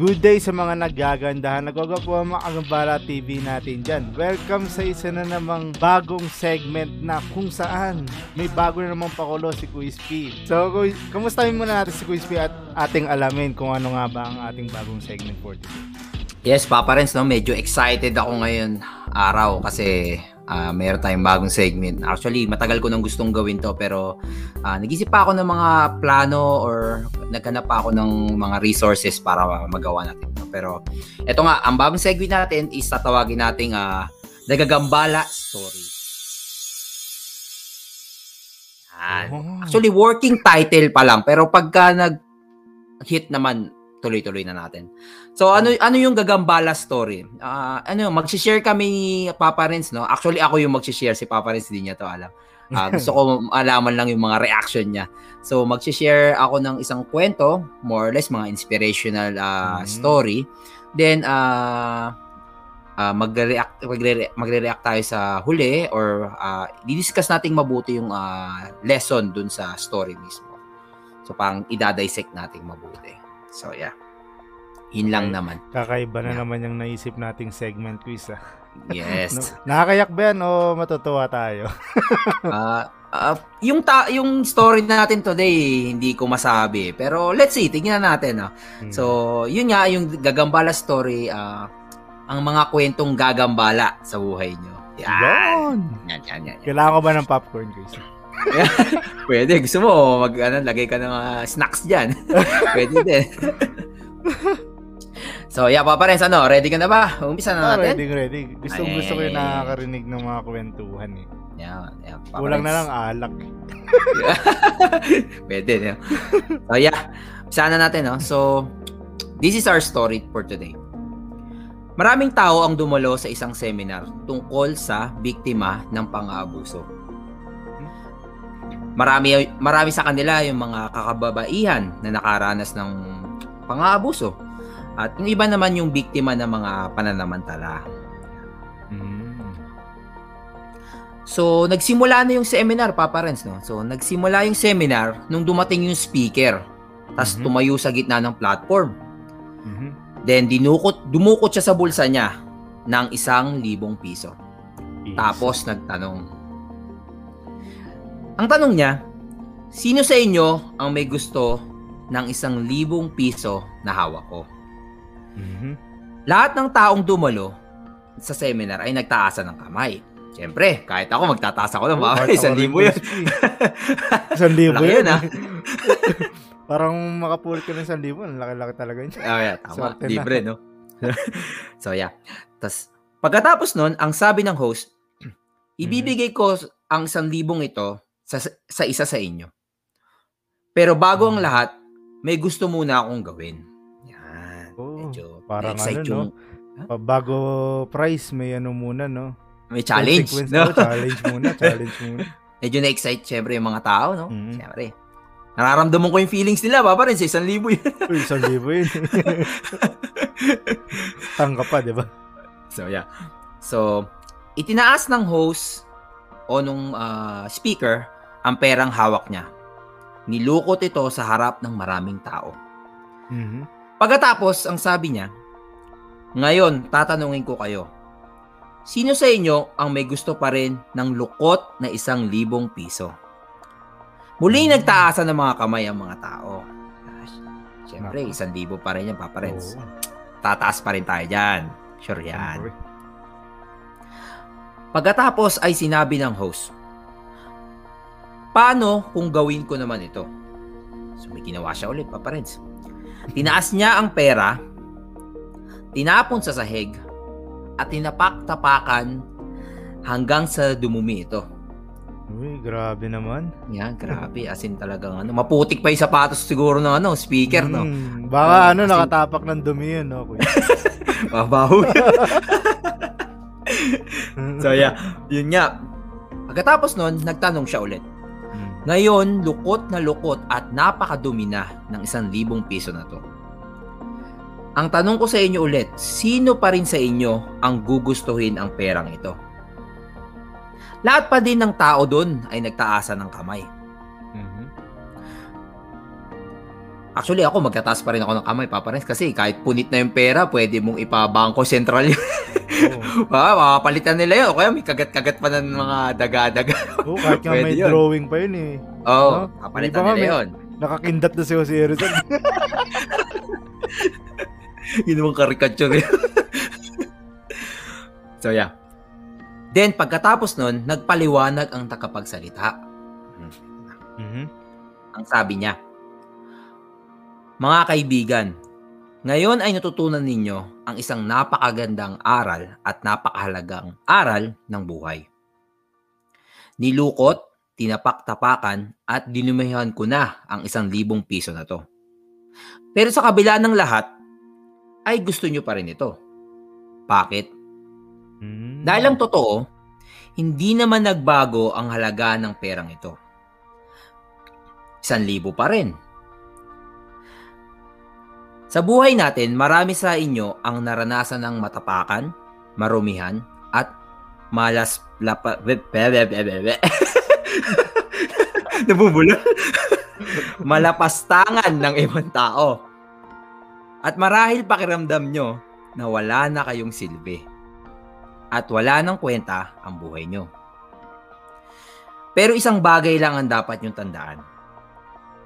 Good day sa mga nagagandahan. Nagwagapo ang mga TV natin dyan. Welcome sa isa na namang bagong segment na kung saan may bago na namang pakulo si Quiz P. So, kamustahin muna natin si Quiz P at ating alamin kung ano nga ba ang ating bagong segment for today. Yes, Papa Renz, no, medyo excited ako ngayon araw kasi ah mayroon tayong bagong segment. Actually, matagal ko nang gustong gawin to pero ah, nag-isip pa ako ng mga plano or naghanap pa ako ng mga resources para magawa natin to. Pero eto nga, ang bagong segment natin is tatawagin nating ah, Nagagambala Story. Yan. Oh. Actually, working title pa lang. Pero pagka nag-hit naman, tuloy-tuloy na natin. So, ano ano yung Gagambala story? Ah, ano, magsi-share kami ni Papa Renz, no? Actually, ako yung magsi-share. Si Papa Renz, hindi niya to alam. Ah, gusto ko malaman lang yung mga reaction niya. So, magsi-share ako ng isang kwento, more or less, mga inspirational ah, Mhm. story. Then, ah ah, magre-react magre- magre-react tayo sa huli or uh, di-discuss nating mabuti yung ah, lesson dun sa story mismo. So parang idadissect nating mabuti. So yeah. Yun lang Okay. naman. Kakaiba na Yeah. naman yung naisip nating segment quiz ah. Yes. No, nakakayak ba yan o matutuwa tayo? Ah, ah, yung ta- yung story natin today hindi ko masabi pero let's see tingnan natin no. Hmm. So yun nga yung gagambala story ah, ang mga kwentong gagambala sa buhay nyo. Yan. Yan! Yan, yan, yan. Kailangan ko ba ng popcorn, Chris? Pwede. Gusto mo, mag, ano, lagay ka ng mga snacks dyan. Pwede din. so, yeah, Papa Renz, ano, ready ka na ba? Umpisa na Ah, natin? ready, ready. Gusto, Ay, gusto ko yung nakakarinig ng mga kwentuhan eh. Yan, yan, Papa Kulang na Renz. lang alak. Pwede. No? So, yeah. Umpisa na natin, no? So, this is our story for today. Maraming tao ang dumalo sa isang seminar tungkol sa biktima ng pang-aabuso. Marami marami sa kanila yung mga kakababaihan na nakaranas ng pang-aabuso. At yung iba naman yung biktima ng mga pananamantala. Mm. So, nagsimula na yung seminar, Papa Renz, no? So, nagsimula yung seminar nung dumating yung speaker. Tapos Mhm. tumayo sa gitna ng platform. Mhm. Then, dinukot, dumukot siya sa bulsa niya ng isang libong piso. Peace. Tapos, nagtanong. Ang tanong niya, sino sa inyo ang may gusto ng isang libong piso na hawak ko? Mhm. Lahat ng taong dumalo sa seminar ay nagtaasan ng kamay. Siyempre, kahit ako magtataas ako ng Oh, mga kahit isang libo yun. Isang libo yun. yun, ah. Parang makapulit ka ng isang libo. Ang laki-laki talaga yun. Oh, yeah, tama. Swerte na. Libre, no? so, yeah. Tapos, pagkatapos nun, ang sabi ng host, ibibigay ko ang isang libong ito sa, sa isa sa inyo. Pero bago ang lahat, may gusto muna akong gawin. Yan. Oh, Medyo parang ano, yung Pa- Bago price, may ano muna, no? may challenge. No? no? challenge muna, challenge muna. Medyo na-excite syempre yung mga tao, no? Mhm. Syempre. Nararamdaman ko yung feelings nila, papa rin sa isang libo yun. Uy, isang libo yun. Tangka pa, di ba? So, yeah. So, itinaas ng host o nung ah, speaker ang perang hawak niya. Nilukot ito sa harap ng maraming tao. Mhm. Pagkatapos, ang sabi niya, Ngayon, tatanungin ko kayo. Sino sa inyo ang may gusto pa rin ng lukot na isang libong piso? Muling Hmm. nagtaasan ng mga kamay ang mga tao. Siyempre, Nako. isang libo pa rin yan, Papa Renz. Oo. Tataas pa rin tayo dyan. Sure yan. Pagkatapos ay sinabi ng host, Paano kung gawin ko naman ito? So may ginawa siya ulit, Papa Renz. Tinaas niya ang pera, tinapon sa sahig, at tinapak-tapakan hanggang sa dumumi ito. Uy, grabe naman. Yan, grabe. As in talagang ano, maputik pa yung sapatos siguro ng ano, speaker, no? Mm, baka Oh, ano, kasi- nakatapak ng dumi yun, no? kuya? Mabaho. so yeah, yun nga. Pagkatapos nun, nagtanong siya ulit. Ngayon, lukot na lukot at napakadumi na ng isang libong piso na to. Ang tanong ko sa inyo ulit, sino pa rin sa inyo ang gugustuhin ang perang ito? Lahat pa din ng tao doon ay nagtaasan ng kamay. Actually, ako magtataas pa rin ako ng kamay, Papa Renz, kasi kahit punit na yung pera, pwede mong ipabangko sentral yun. Oo. ah, makapalitan nila yun. O kaya may kagat-kagat pa ng mga daga-daga. Oo, kahit nga may yun. drawing pa yun eh. Oo, oh, No? nga nila may- yun. Nakakindat na si Jose Rizal. Yun naman karikature yun. so, yeah. Then, pagkatapos nun, nagpaliwanag ang takapagsalita. Mhm. Ang sabi niya, Mga kaibigan, ngayon ay natutunan ninyo ang isang napakagandang aral at napakahalagang aral ng buhay. Nilukot, tinapak-tapakan at dinumihan ko na ang isang libong piso na to. Pero sa kabila ng lahat, ay gusto nyo pa rin ito. Bakit? Mhm. Dahil ang totoo, hindi naman nagbago ang halaga ng perang ito. Isang libo pa rin. Sa buhay natin, marami sa inyo ang naranasan ng matapakan, marumihan, at malas lapa... Malapastangan ng ibang tao. At marahil pakiramdam nyo na wala na kayong silbi at wala nang kwenta ang buhay nyo. Pero isang bagay lang ang dapat nyong tandaan.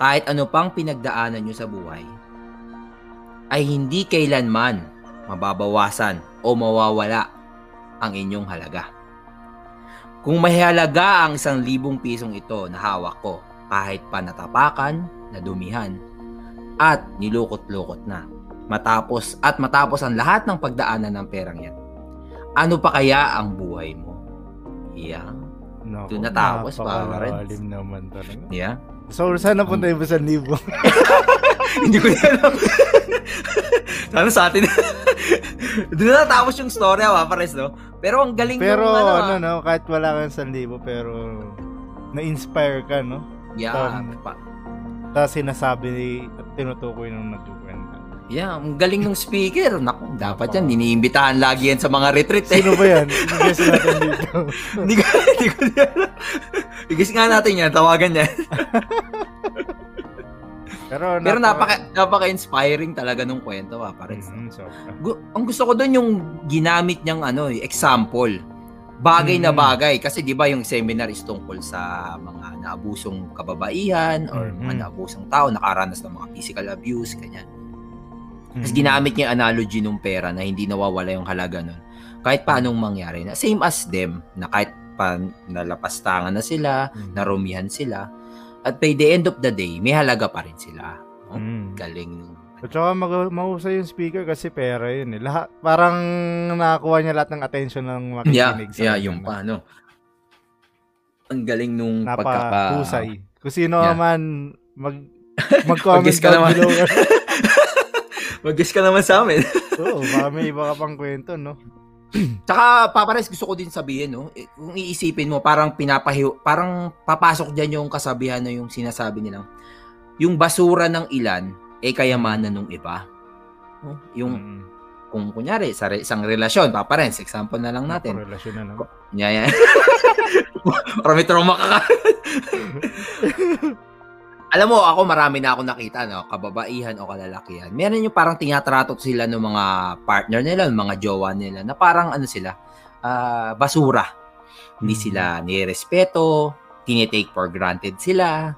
Kahit ano pang pinagdaanan nyo sa buhay, ay hindi kailanman mababawasan o mawawala ang inyong halaga. Kung may halaga ang isang libong pisong ito na hawak ko, kahit pa natapakan, nadumihan, at nilukot-lukot na, matapos at matapos ang lahat ng pagdaanan ng perang yan, ano pa kaya ang buhay mo? Yeah. Naku, Doon natapos, napakalalim Papa Renz. naman talaga. Yeah. So, saan napunta yung sa libo? Hindi ko na alam. Sana sa atin. Doon na natapos yung story, ah, pares, no? Pero ang galing pero, nung, ano, ano, ah. no, kahit wala kang sa libo, pero na-inspire ka, no? Yeah. um, pa- Tapos sinasabi at tinutukoy nung nagkukwenta. yeah, ang galing ng speaker. Naku, dapat yan. Iniimbitahan lagi yan sa mga retreat, eh. Sino ba yan? I-guess natin dito. Hindi ko, hindi ko na nga natin yan. Tawagan yan. Pero, Pero napaka, napaka-inspiring talaga nung kwento, ah, pares. Mhm, sobra. Gu- ang gusto ko doon yung ginamit niyang ano, eh, example. Bagay na Mm. bagay kasi 'di ba yung seminar is tungkol sa mga naabusong kababaihan or Mhm. mga naabusong tao nakaranas ng mga physical abuse ganyan. Tapos Mhm. ginamit niya yung analogy nung pera na hindi nawawala yung halaga nun. Kahit paanong mangyari na same as them na kahit pa nalapastangan na sila, Mhm. narumihan sila at by the end of the day may halaga pa rin sila. Oh, Mhm. Galing At saka mag- mahusay yung speaker kasi pera yun eh. Lahat, parang nakakuha niya lahat ng attention ng Yeah, makikinig. sa yeah, yung no? pa, no? Ang galing nung pagkaka... Napahusay. Kung sino Yeah. man mag mag-comment down naman. below. Mag-guess ka naman sa amin. Oo, baka may iba ka pang kwento, no? Tsaka, Papares, gusto ko din sabihin, no? eh, Kung iisipin mo, parang pinapahiw... Parang papasok dyan yung kasabihan na yung sinasabi nilang, yung basura ng ilan, eh kayamanan ng iba. No? Yung, Mm. kung kunyari, sa re- isang relasyon, Papares, example na lang natin. Relasyon na, no? Yeah, yeah. Marami trauma ka Alam mo, ako marami na ako nakita, no? kababaihan o kalalakihan. Meron yung parang tinatrato sila ng mga partner nila, ng mga jowa nila, na parang ano sila, ah, basura. Hindi Mhm. sila nirespeto, tinitake for granted sila.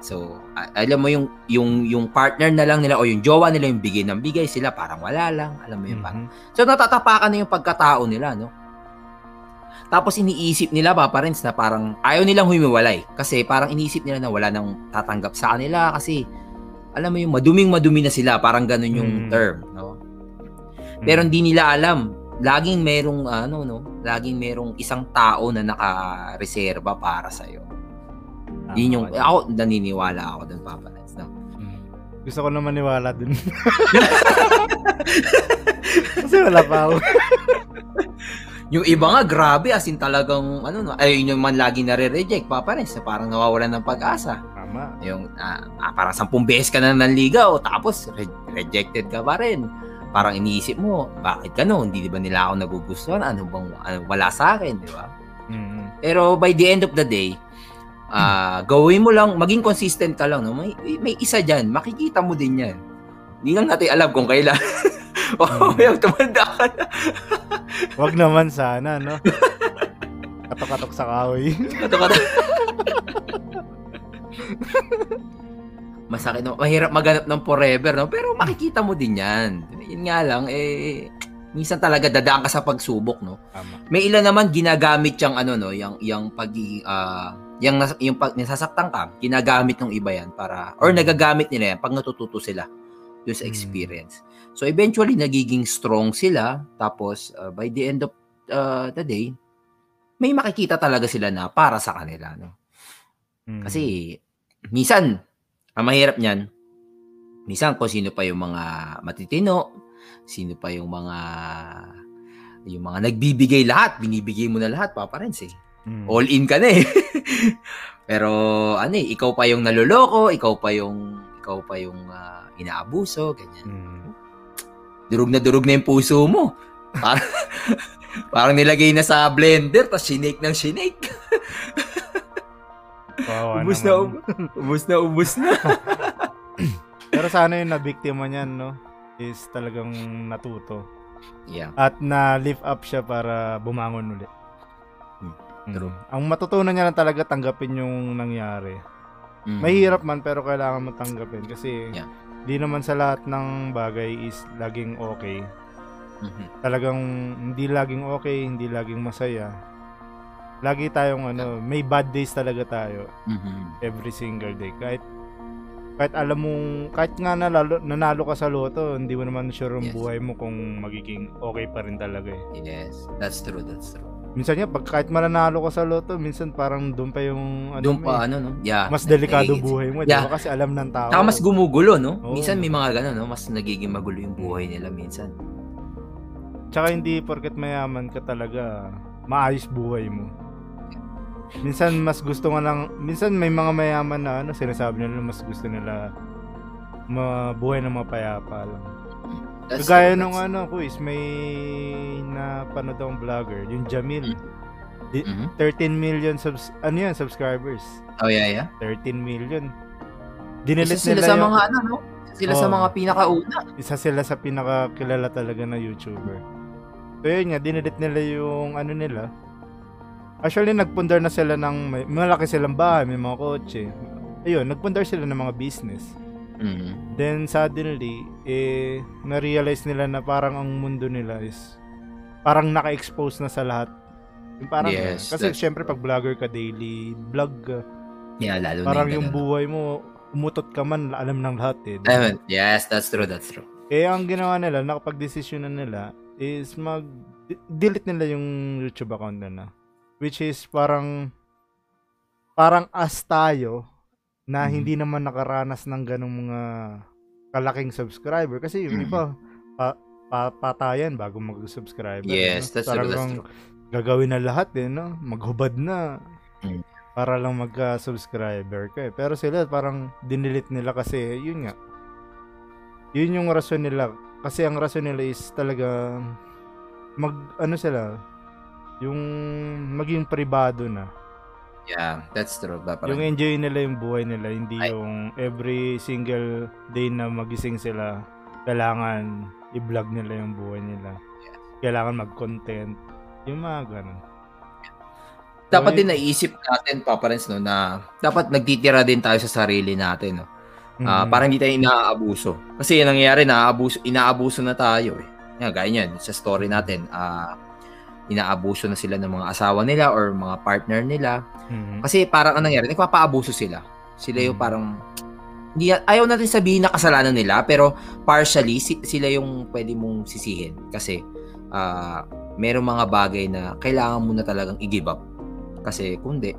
So, alam mo yung yung yung partner na lang nila o yung jowa nila yung bigay ng bigay sila parang wala lang, alam mo yung parang Mhm. So natatapakan na yung pagkatao nila, no? Tapos iniisip nila ba parents na parang ayaw nilang humiwalay kasi parang iniisip nila na wala nang tatanggap sa kanila kasi alam mo yung maduming madumi na sila, parang ganun yung Mm. term, no? Pero hindi nila alam, laging merong ano no, laging merong isang tao na naka-reserva para sa iyo. Tama Yun yung ako naniniwala ako doon Papa Lance, no? Mm. Gusto ko na maniwala dun. kasi wala pa ako. Yung iba nga grabe as in talagang ano no, ay yun yung man lagi nare-reject Papa Lance, na parang nawawalan ng pag-asa. Tama. Yung ah, ah, parang sampung beses ka na nanligaw tapos re- rejected ka pa rin. Parang iniisip mo, bakit gano'n? Hindi ba nila ako nagugustuhan? Ano bang ano, wala sa akin, di ba? Mm. Pero by the end of the day, Ah, gawin mo lang, maging consistent ka lang, no? May, may isa diyan, makikita mo din 'yan. Hindi lang natin alam kung kailan. oh, may tumanda ka na. Wag naman sana, no? Katok-katok sa kahoy. Katok-katok. Masakit no? Mahirap maganap ng forever, no? Pero makikita mo din yan. Yun nga lang, eh, minsan talaga dadaan ka sa pagsubok, no? Tama. May ilan naman ginagamit yung ano, no? Yung, yung pag, ah, yung, yung pag nasasaktan ka, ginagamit ng iba yan para, or nagagamit nila yan pag natututo sila doon sa Mm. experience. So eventually, nagiging strong sila. Tapos, uh, by the end of uh, the day, may makikita talaga sila na para sa kanila, no? Mm. Kasi, minsan, ang mahirap niyan, minsan kung sino pa yung mga matitino, sino pa yung mga yung mga nagbibigay lahat, binibigay mo na lahat, Papa Renz eh. Mm. All in ka na eh. Pero ano eh, ikaw pa yung naloloko, ikaw pa yung ikaw pa yung ah, inaabuso, ganyan. Mm. Durog na durog na yung puso mo. Parang, parang nilagay na sa blender, tapos sinake ng sinake. Kawawa ubus na, ubus, ubus na, ubus na. Pero sana yung nabiktima niyan, no? Is talagang natuto. Yeah. At na-lift up siya para bumangon ulit. Hmm, Mm. true. Ang matutunan niya lang talaga tanggapin yung nangyari. Mm. Mahirap man pero kailangan mo tanggapin kasi Yeah. Di naman sa lahat ng bagay is laging okay. Mhm. Talagang hindi laging okay, hindi laging masaya. Lagi tayong ano, may bad days talaga tayo Mhm. every single day. Kahit kahit alam mo, kahit nga nalalo, nanalo ka sa loto, hindi mo naman sure ang Yes. buhay mo kung magiging okay pa rin talaga eh. Yes, that's true, that's true. Minsan nga, pag kahit mananalo ka sa loto, minsan parang doon pa yung ano, Doon pa eh, ano no? Yeah. mas delikado Eh, buhay mo, yeah. di ba? Kasi alam ng tao. Saka mas gumugulo, no? Oo. Minsan may mga gano'n, no? Mas nagiging magulo yung buhay nila minsan. Tsaka hindi porket mayaman ka talaga, maayos buhay mo. Minsan mas gusto nga lang, minsan may mga mayaman na ano, sinasabi nila mas gusto nila mabuhay ng mapayapa lang. That's Kagaya nung ano, quiz, may napanood akong vlogger, yung Jamil. Mhm. 13 million subs, ano yan, subscribers. Oh, yeah, yeah. 13 million. Isa Dinilit sila nila sa yung, mga ano, no? Isa sila sa Oo. mga pinakauna. isa sila sa pinakakilala talaga na YouTuber. So yun nga, dinilit nila yung ano nila. Actually, nagpundar na sila ng, may, malaki silang bahay, may mga kotse. Ayun, nagpundar sila ng mga business. Mhm. Then suddenly, eh, na-realize nila na parang ang mundo nila is parang naka-expose na sa lahat. Yung parang Yes, Kasi syempre pag vlogger ka daily, vlog ka, Yeah, lalo parang na yung ganun. buhay mo, umutot ka man, alam ng lahat eh. di ba? Ayun, Yes, that's true, that's true. Eh, ang ginawa nila, nakapag-desisyonan nila, is mag delete nila yung YouTube account nila. Which is parang parang as tayo na Mhm. hindi naman nakaranas ng ganong mga kalaking subscriber kasi yung Mhm. iba pa, pa, patayan bago mag-subscribe. Yes, that's true, that's true. Gagawin na lahat eh, no? Maghubad na. Mm. Para lang magka-subscriber ka eh. Pero sila parang dinilit nila kasi yun nga. Yun yung rason nila. Kasi ang rason nila is talaga mag ano sila yung maging pribado na. Yeah, that's true. Papa Yung enjoy nila yung buhay nila, hindi Ay. yung every single day na magising sila, kailangan i-vlog nila yung buhay nila. Yes. Kailangan mag-content. Yung mga ganun. dapat din naisip natin, Papa Renz, no, na dapat nagtitira din tayo sa sarili natin, no? Ah, Mm. para hindi tayo inaabuso. Kasi nangyayari, naaabuso, inaabuso na tayo eh. Yan, gaya niyan, sa story natin, ah, inaabuso na sila ng mga asawa nila or mga partner nila. Mhm. Kasi parang anong nangyari, nagpapaabuso sila. Sila yung Mm. parang, hindi, ayaw natin sabihin na kasalanan nila, pero partially, si- sila yung pwede mong sisihin. Kasi, ah, merong mga bagay na kailangan mo na talagang i-give up. Kasi kung di,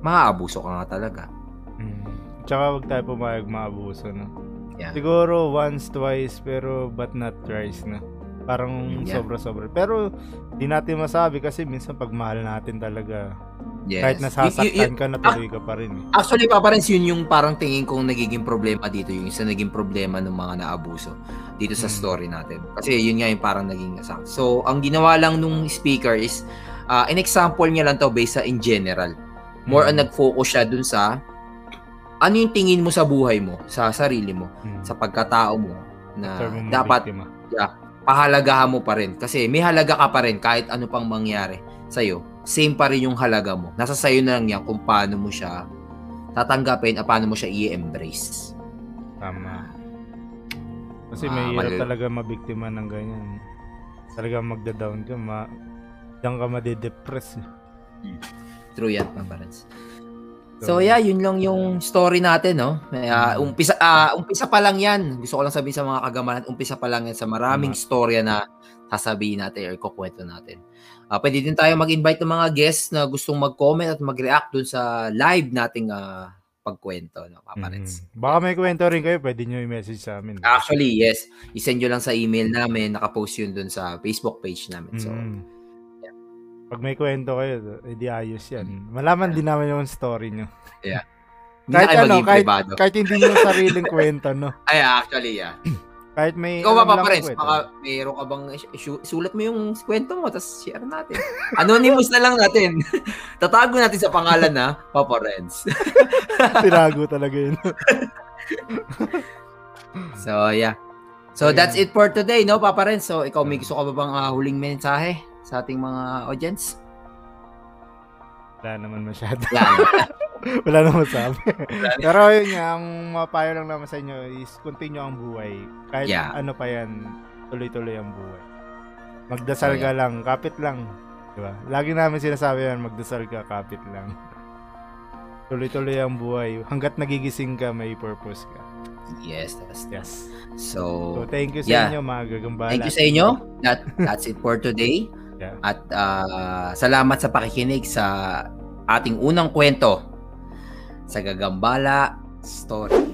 maaabuso ka nga talaga. Mm. Tsaka wag tayo pumayag maabuso, no? Yeah. Siguro once, twice, pero but not thrice, no? Parang yeah. sobra-sobra. Pero di natin masabi kasi minsan pag mahal natin talaga, Yes. kahit y- nasasaktan y- ka, natuloy ka pa rin eh. Actually, Papa Renz, yun yung parang tingin kong nagiging problema dito, yung isa naging problema ng mga naabuso dito sa Mm. story natin. Kasi yun nga yung parang naging asang. So, ang ginawa lang nung speaker is, uh, in example niya lang to based sa in general. More Mm. on nag-focus siya dun sa ano yung tingin mo sa buhay mo, sa sarili mo, Mm. sa pagkatao mo na dapat mabiktima. Pahalagahan mo pa rin. Kasi may halaga ka pa rin kahit ano pang mangyari sa'yo. Same pa rin yung halaga mo. Nasa sayo na lang yan kung paano mo siya tatanggapin at paano mo siya i-embrace. Tama. Kasi Ah, may hirap mali- talaga mabiktima ng ganyan. Talaga magda-down ka, ma diyan ka madidepress. True yan, paparents. So yeah, yun lang yung story natin, no? May, Mm. umpisa ah, umpisa pa lang 'yan. Gusto ko lang sabihin sa mga kagamanan, umpisa pa lang 'yan sa maraming Tama. storya na sasabihin natin or kukwento natin. Ah, pwede din tayo mag-invite ng mga guests na gustong mag-comment at mag-react dun sa live nating ah, pagkwento, no, paparents. Mhm. Baka may kwento rin kayo, pwede nyo i-message sa amin. Actually, yes. I-send nyo lang sa email namin. Nakapost yun dun sa Facebook page namin. So, Mhm. Pag may kwento kayo, edi ayos yan. Malaman din namin yung story nyo. hindi Kahit ano, kahit, privado. kahit hindi nyo sariling kwento, no? Ay, actually, yeah. Kahit may... Ikaw ba, paparents? kwento. Baka mayroon ka bang sulat mo yung kwento mo, tapos share natin. Anonymous na lang natin. Tatago natin sa pangalan na paparents. Tinago talaga yun. So, yeah. So, that's it for today, no, paparents? So, ikaw, may gusto ka ba bang ah, huling mensahe sa ating mga audience? Wala naman masyado. Yan. Wala naman sabi. Pero yun nga, ang mapayo lang naman sa inyo is continue ang buhay. Kahit Yeah. ano pa yan, tuloy-tuloy ang buhay. Magdasal ka lang, kapit lang. Diba? Lagi namin sinasabi yan, magdasal ka, kapit lang. Tuloy-tuloy ang buhay. Hanggat nagigising ka, may purpose ka. yes, that's Yes. So, So, thank you sa yeah. inyo, mga gagambala. Thank you sa inyo. That that's it for today. Yeah. At ah, salamat sa pakikinig sa ating unang kwento sa Gagambala Story.